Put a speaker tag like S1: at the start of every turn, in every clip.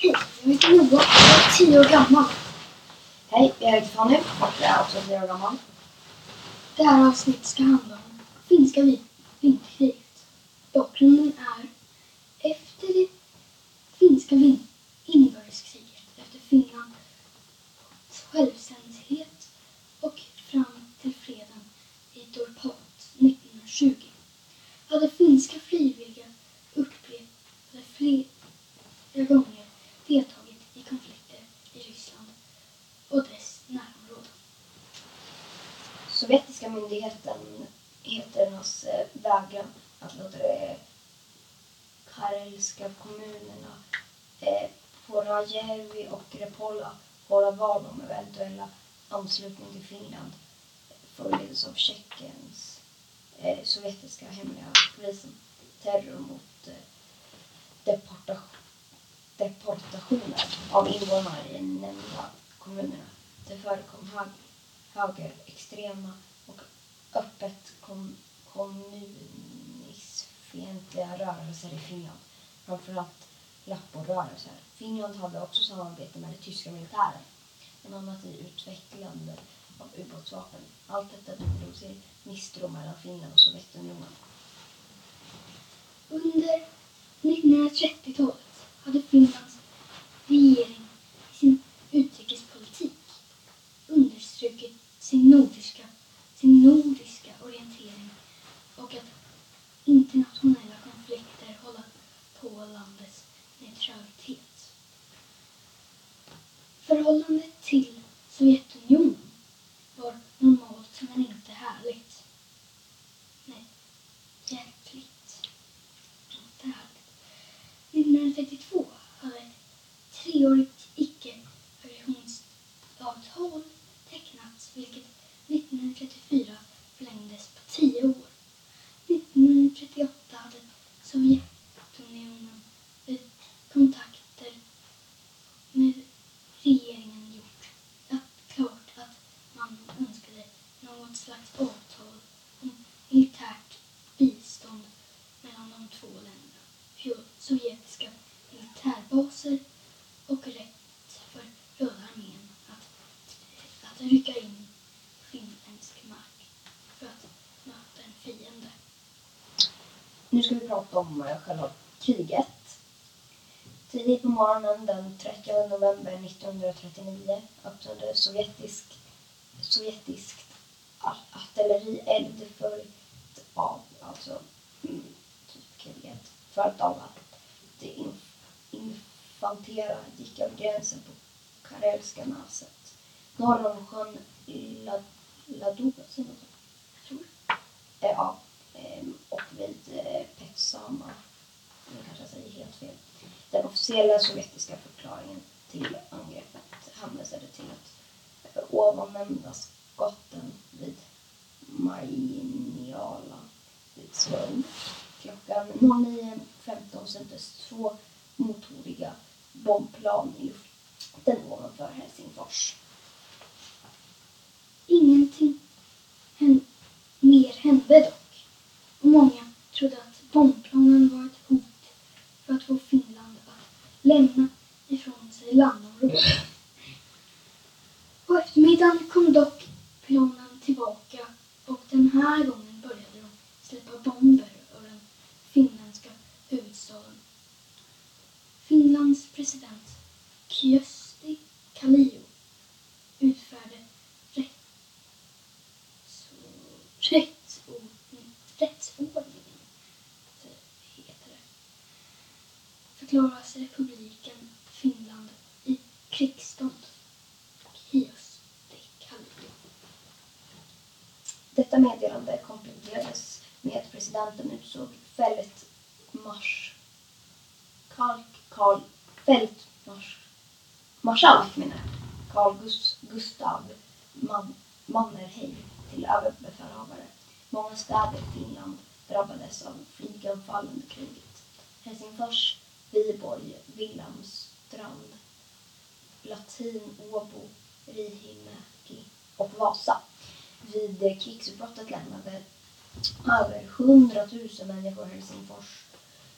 S1: Hej, jag heter Noah och jag är 10 år gammal.
S2: Hej, jag heter Fanny och jag är också 10 år gammal.
S1: Det här avsnittet ska handla om finska vinterkriget. Bakgrunden är efter det finska inbördeskriget efter Finlands självständighet och fram till freden i Dorpat 1920 hade finska frivilliga det flera gånger deltagit i konflikter i Ryssland och dess närområden.
S2: Sovjetiska myndigheternas eh, vägran att låta de karelska kommunerna eh, Porajärvi och Repola hålla val om eventuella anslutning till Finland följdes av Tjeckiens eh, sovjetiska hemliga polisen terror mot eh, deportation, deportationer av invånare i nämnda kommunerna. Det förekom hög, högerextrema och öppet kom, kommunistfientliga rörelser i Finland. Framförallt Lapporörelser. Finland hade också samarbete med den tyska militären. Bland annat i utvecklande av ubåtsvapen. Allt detta bidrog till misstro mellan Finland och Sovjetunionen.
S1: Under 1930-talet hade Finlands theory
S2: Nu ska vi prata om eh, själva kriget. Tidigt på morgonen den 30 november 1939 öppnade sovjetisk, sovjetiskt artillerield följt av alltså, mm, typ kriget, följt av att det inf- infanterade gick över gränsen på Karelska näset. Norr om sjön La- Ladoga, så?
S1: Jag tror
S2: Eh, Ja, ehm, och vid Petsama. Eh, nu kanske jag säger helt fel. Den officiella sovjetiska förklaringen till angreppet hänvisade till att ovannämnda skotten vid Majiniala vid Svund. Klockan 09.15 syntes två Yes. Marskalk menar jag. Carl Gus, Gustav Man, Mannerheim till överbefälhavare. Många städer i Finland drabbades av flyganfall under kriget. Helsingfors, Viborg, Wilhelmstrand, Latin, Åbo, Rihimäki och Vasa. Vid krigsutbrottet lämnade över 100 000 människor Helsingfors.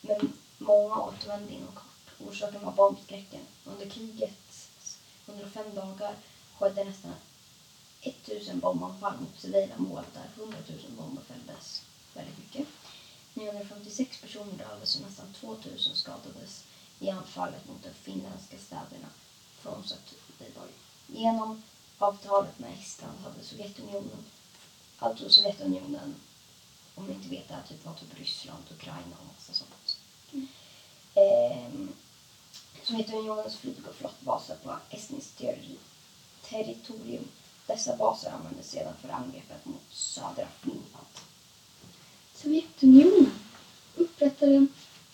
S2: Men många återvände inom kort. orsaken var bombskräcken. Under kriget 105 dagar skedde nästan 1000 bombanfall mot civila mål där 100 000 bomber fälldes. Väldigt mycket. 956 personer dödades och nästan 2000 skadades i anfallet mot de finländska städerna frånsett Viborg. Genom avtalet med Estland hade Sovjetunionen, alltså Sovjetunionen, om ni inte vet det här, typ var typ Ryssland, Ukraina och massa sånt.
S1: Mm.
S2: Ehm, Sovjetunionens flyg och flottbaser på estniskt territorium. Dessa baser användes sedan för angreppet mot södra Finland.
S1: Sovjetunionen upprättade den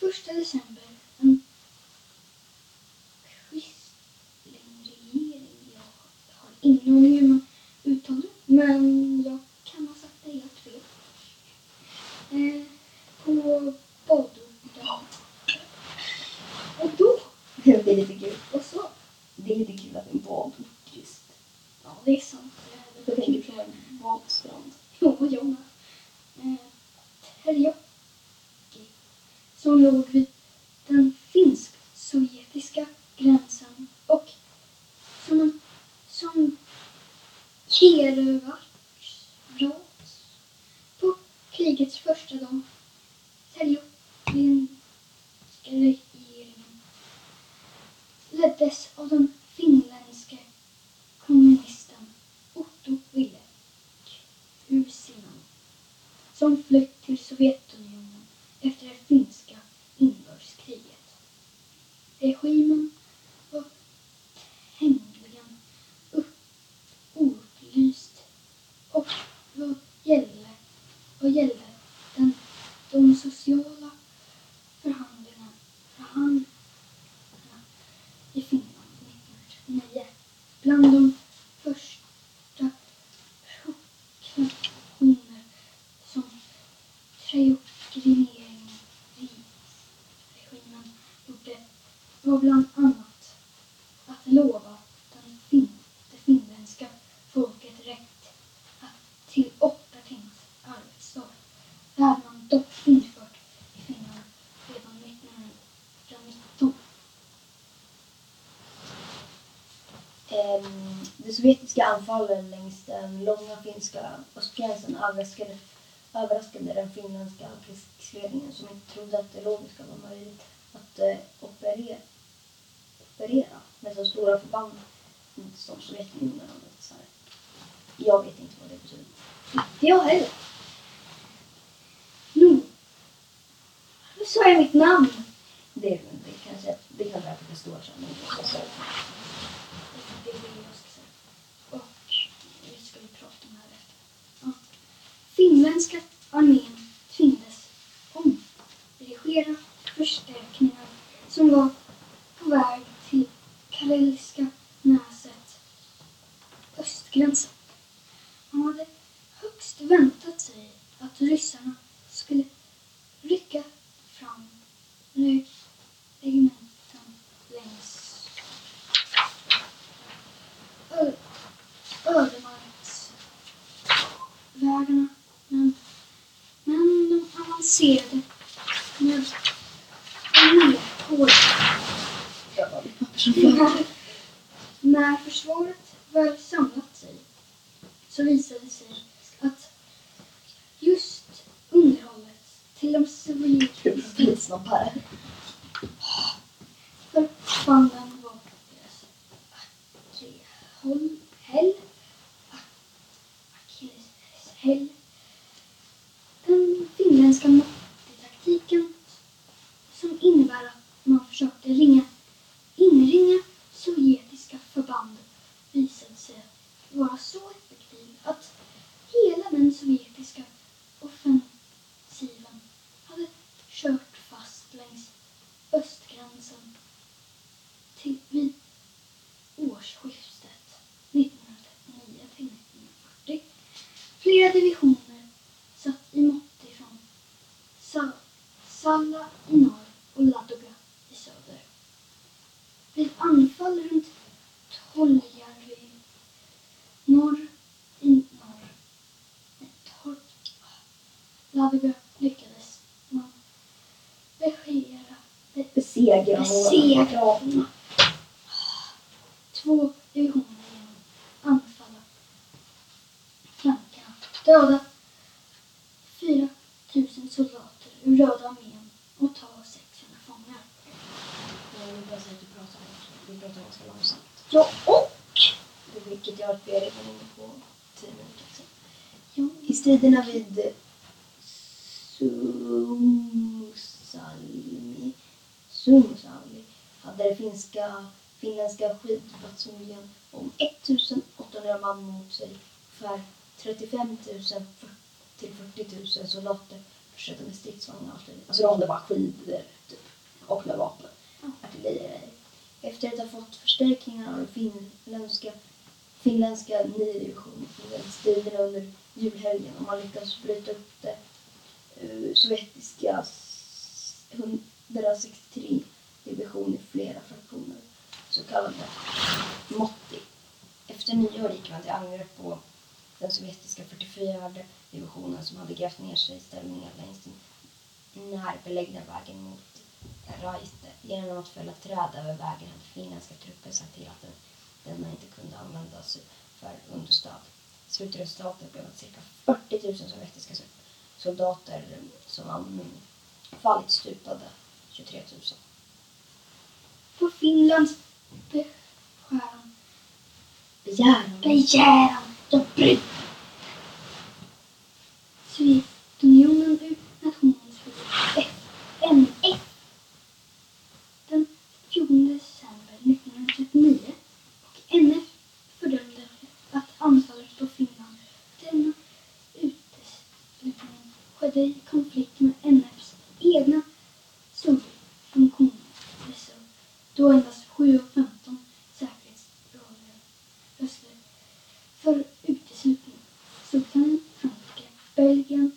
S1: 1 december en quislingregering. Jag har ingen aning hur man uttalar det, men jag kan ha sagt det helt fel. Eh, på badorten. Och
S2: det är lite kul.
S1: och så,
S2: Det är lite kul att det är en badort just.
S1: ja det är sant. Det
S2: Jag
S1: är
S2: tänker
S1: kul.
S2: på en badstrand.
S1: Ja, jag med. Eh, Terjokki. Som låg vid den finsk-sovjetiska gränsen och som en som erövrats på krigets första dag. Terjokkinska regeringen leddes av den finländske kommunisten Otto Wille Husinen som flytt till Sovjetunionen efter det finska inbördeskriget. Regimen var tämligen upp- oupplyst och vad gällde, vad gällde den, de sociala förhandlingarna, förhandlingarna i Finland 1939. Bland de första proklamationer som Treukregeringen regimen gjorde var bland annat att lova den fin, det finländska folket rätt att till åtta timmars arbetsdag. Det hade man dock infört i Finland redan 1919.
S2: Um, ehm, de sovjetiska anfallen längs den långa finska östgränsen överraskade, överraskade den finländska krigsledningen som inte trodde att det logiska var möjligt att eh, operera, operera med så stora förband som Sovjetunionen. Så här. Jag vet inte vad det betyder.
S1: Inte jag heller. Nu. Nu sa jag mitt namn.
S2: Det, det kanske det kan är att det står så. men jag ska säga.
S1: Det är det jag ska säga. Och vi ska ju prata om det här efter. Ja. Finländska armén tvingades omdirigera förstärkningar som var på väg till Karelska näset, östgränsen. Man hade högst väntat sig att ryssarna skulle rycka fram re- regementen längs ö- ödemarksvägarna. Men, men de avancerade med armékår.
S2: Jag var mitt papper som flög.
S1: När, försvaret väl samlat sig så visade det sig att just underhållet till de
S2: här.
S1: förbanden var deras akilleshäl, häl, akilleshäl. Den finländska mattetaktiken som innebär att man försökte ringa, inringa sovjetiska förband visade sig vara så effektiv att hela den sovjetiska offensiven hade kört fast längs östgränsen till vid årsskiftet 1939 till 1940. Flera divisioner satt i mått ifrån Sa- Salla i norr och Ladoga i söder. Vid anfall runt Toljarvi norr i norr nej, Tol- Ladoga lyckades man besegra
S2: Besegra. seger om
S1: Besegra Två divisioner genom anfalla flankerna. Döda 4 000 soldater ur Röda armén och ta 600 fångar.
S2: Jag vill bara säga att du pratar, du pratar ganska långsamt.
S1: Ja, och
S2: Vilket jag att vi är redan inne på tio minuter sedan.
S1: ja,
S2: I striderna vid Suomussalmi hade det finska, finländska skidbataljonen om 1800 man mot sig. Ungefär 35 000 till 40 000 soldater försedda med stridsvagnar och artilleri. Alltså de hade bara skidor typ, och med vapen. Artilleri. Efter att ha fått förstärkningar av den finländska finländska inledde striderna under julhelgen och man lyckades bryta upp det uh, sovjetiska s- 163 division i flera fraktioner, så kallade Motti. Efter nyår gick man till angrepp på den sovjetiska 44 divisionen som hade grävt ner sig i ställningar längs den närbelägna vägen mot Raite. Genom att fälla träd över vägen hade finländska trupper sagt till att den, denna inte kunde användas för understöd. Slutresultatet blev att cirka 40 000 sovjetiska soldater som anfallit stupade 23 000.
S1: på Finlands beskäran
S2: Begäran.
S1: begäran de bröt Belgien,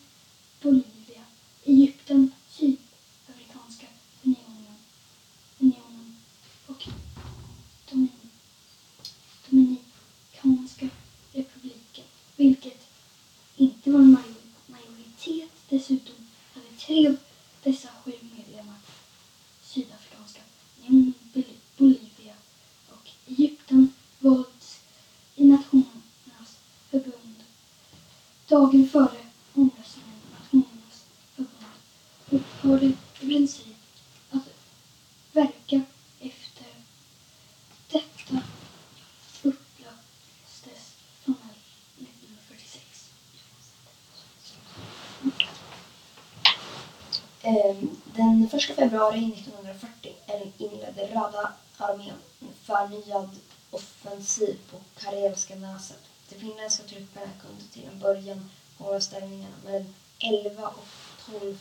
S2: februari 1940 inledde Röda armén en förnyad offensiv på Karelska näset. De finländska trupperna kunde till en början hålla ställningarna men den 11 och 12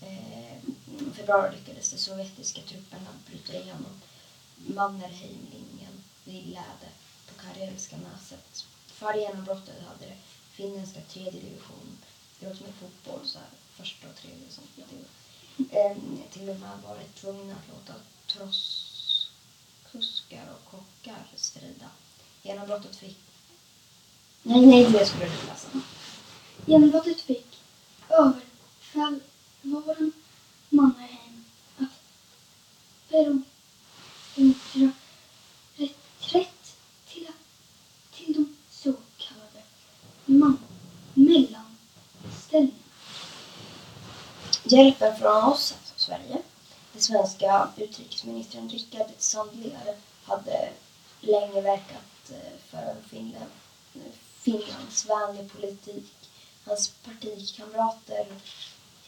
S2: eh, februari lyckades de sovjetiska trupperna bryta igenom Mannerheimlinjen vid Läde på Karelska näset. Före genombrottet hade det finländska tredje divisionen. det låter som en fotboll, så här, första och tredje som division, Eh, till och med varit tvungna att låta trosskuskar och kockar strida. Genombrottet fick... Nej, nej, det skulle du läsa.
S1: Genombrottet fick överbefälhavaren Mannerheim att beordra reträtt till, till de så kallade mellanställningarna.
S2: Hjälpen från oss, alltså Sverige, den svenska utrikesministern Rickard Sandler hade länge verkat eh, för en Finland, eh, Finlandsvänlig politik. Hans partikamrater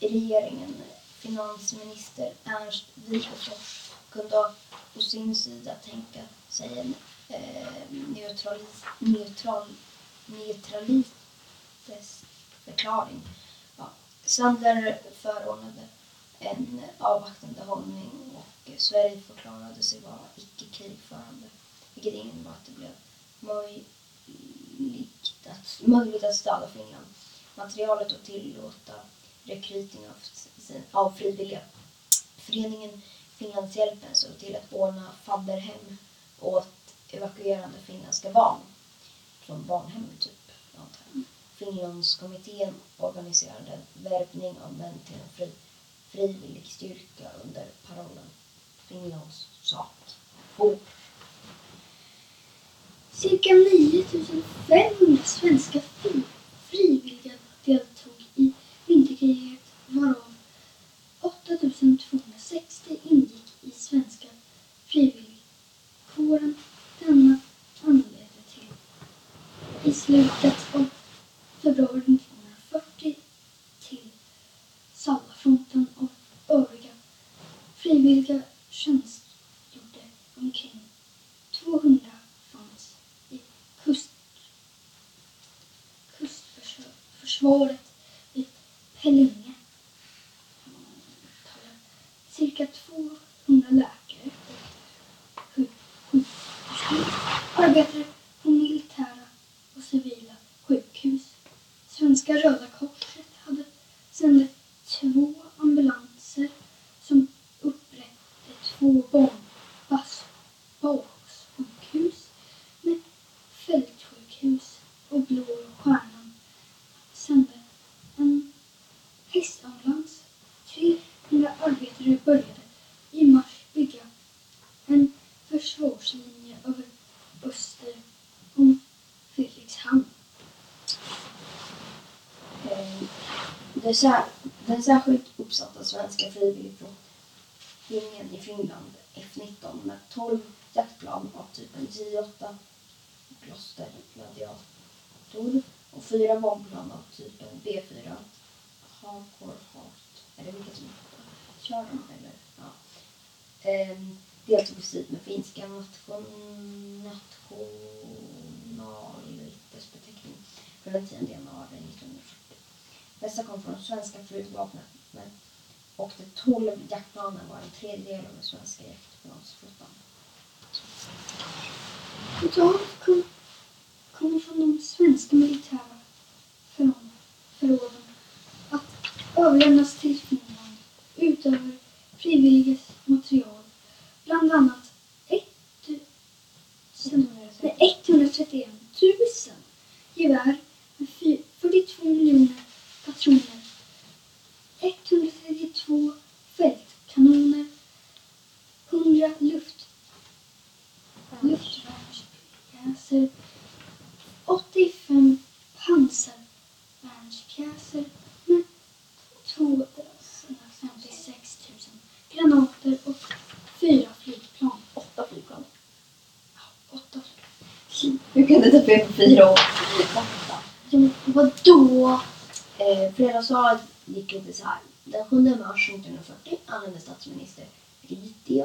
S2: i regeringen, finansminister Ernst Wigforss, kunde på sin sida tänka sig en eh, neutralis, neutral, neutralitetsförklaring. Ja, Sandler förordnade en avvaktande hållning och Sverige förklarade sig vara icke-krigförande. Vilket innebar att det blev möjligt att, möjligt att stödja Finland. Materialet och tillåta rekrytering av, av frivilliga. Föreningen Finlandshjälpen såg till att ordna fadderhem åt evakuerande finländska barn. Från barnhem typ, antar Finlandskommittén organiserade värvning av män till en fri, frivillig styrka under parollen Finlands sak. Oh.
S1: Cirka 9500 svenska fri- frivilliga deltog i vinterkriget varav 8260 ingick i svenska frivilligkåren. Denna anledde till i slutet av februari 1940 till Salafronten och övriga frivilliga tjänstgjorde omkring 200 fanns i kust, kustförsvaret i Pellinge. Cirka 200 läkare och sju- sjuksköterskor arbetade på militära och civila sjukhus. Svenska Röda Korset hade sände två ambulanser som upprättade två barnpass bassjukhus med fältsjukhus och Blå Stjärnan sände en hästambulans. 300 arbetare började i mars bygga en försvarslinje över öster om Fredrikshamn.
S2: eh, det sär, den särskilt uppsatta svenska frivilligflottningen i Finland F-19 med 12 jaktplan av typen J8 Gloster Gladiator och fyra bombplan av typen B4 Hardcore Heart. Är det vilka som kör dem eller? Ja. Ehm, deltog i strid med finska nation, nationalitetsbeteckning från den 10 januari 1940. Dessa kom från svenska flygvapnet men- och de 12 jaktplanen var en tredjedel av den svenska jaktplansflottan.
S1: Totalt kom, kom från de svenska militära förråden- att överlämnas till Finland utöver frivilligas material. Bland annat 1000 nej, 131 000 gevär med fy- 42 miljoner patroner, 132 fältkanoner, 100 luft luftvärnspjäser, 85 pansarvärnspjäser med 256 000 granater och fyra flygplan.
S2: Åtta flygplan.
S1: Åtta flygplan.
S2: Hur kan det ta fel på fyra år? Åtta.
S1: Vadå?
S2: Eh, fredagsvalet gick lite så här. Den 7 mars 1940 anlände statsminister Ryti,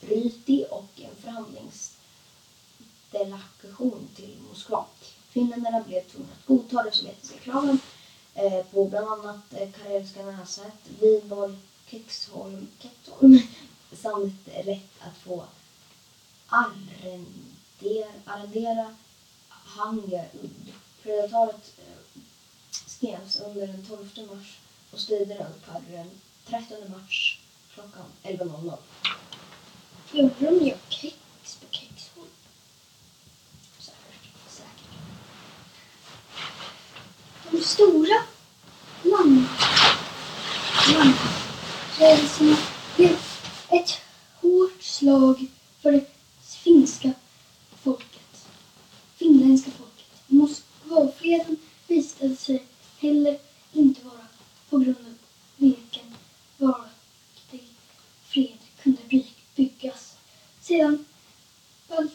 S2: Ryti och en förhandlingsdelegation till Moskva. Finländarna blev tvungna att godta de sovjetiska kraven eh, på bland annat eh, Karelska näset, Viborg, Kexholm, Kettholm samt rätt att få arrendera, arrendera Hangeudd. Fredagsvalet eh, skrevs under den 12 mars och striderna upphörde den 13 mars klockan 11.00.
S1: Gjorde de ju kex på Kexholm?
S2: Säkert.
S1: Säkert. De stora land- landrälserna blev ett hårt slag för det finska folket. Finländska folket. Moskvafreden visade sig heller inte vara på grund av vilken varaktig fred kunde by- byggas. Sedan bal-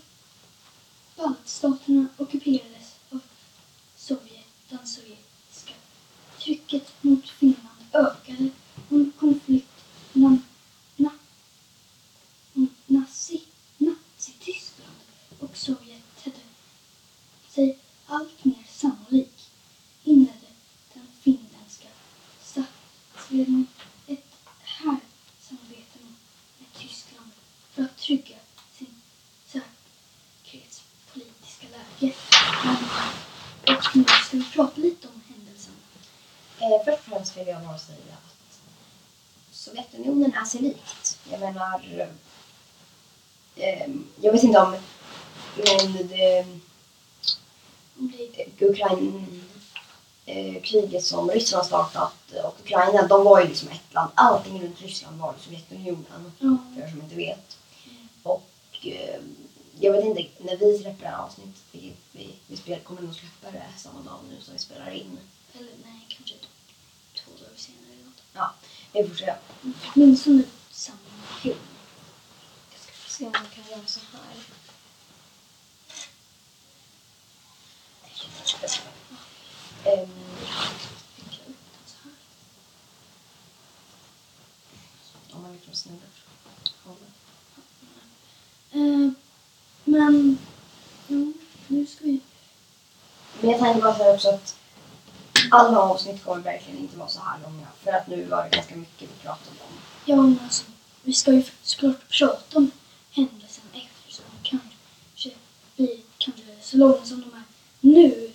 S1: baltstaterna ockuperades av Sovjet, den sovjetiska trycket mot Finland ökade och en konflikt mellan na- nazi, Nazityskland och Sovjet tedde sig allt mer sannolik inledde den finländska statsledningen ett härsamarbete med Tyskland för att trygga sin säkerhetspolitiska läge. Och nu ska vi prata lite om händelsen.
S2: Eh, först och främst vill jag bara säga att Sovjetunionen är sig likt. Jag menar, eh, jag vet inte om men det,
S1: Om det
S2: Ukraina, eh, som Ryssland startat eh, och Ukraina, de var ju liksom ett land. Allting runt Ryssland var i Sovjetunionen,
S1: Ja.
S2: för er som inte vet.
S1: Mm.
S2: Och eh, jag vet inte, när vi släpper det här avsnittet, vi, vi, vi spel, kommer nog släppa det samma dag nu som vi spelar in.
S1: Eller nej, kanske två dagar senare eller något.
S2: Ja, vi får se.
S1: Åtminstone samma film.
S2: Jag ska se om man kan göra så här.
S1: Här.
S2: om man liksom snurrar. Håller.
S1: Eh, men, jo, nu ska vi...
S2: Men jag tänkte bara säga också att alla avsnitt kommer verkligen inte vara så här långa. För att nu var det ganska mycket vi pratade om.
S1: Ja, men alltså, vi ska ju såklart prata om händelsen efter så de kanske blir kanske så långa som de är nu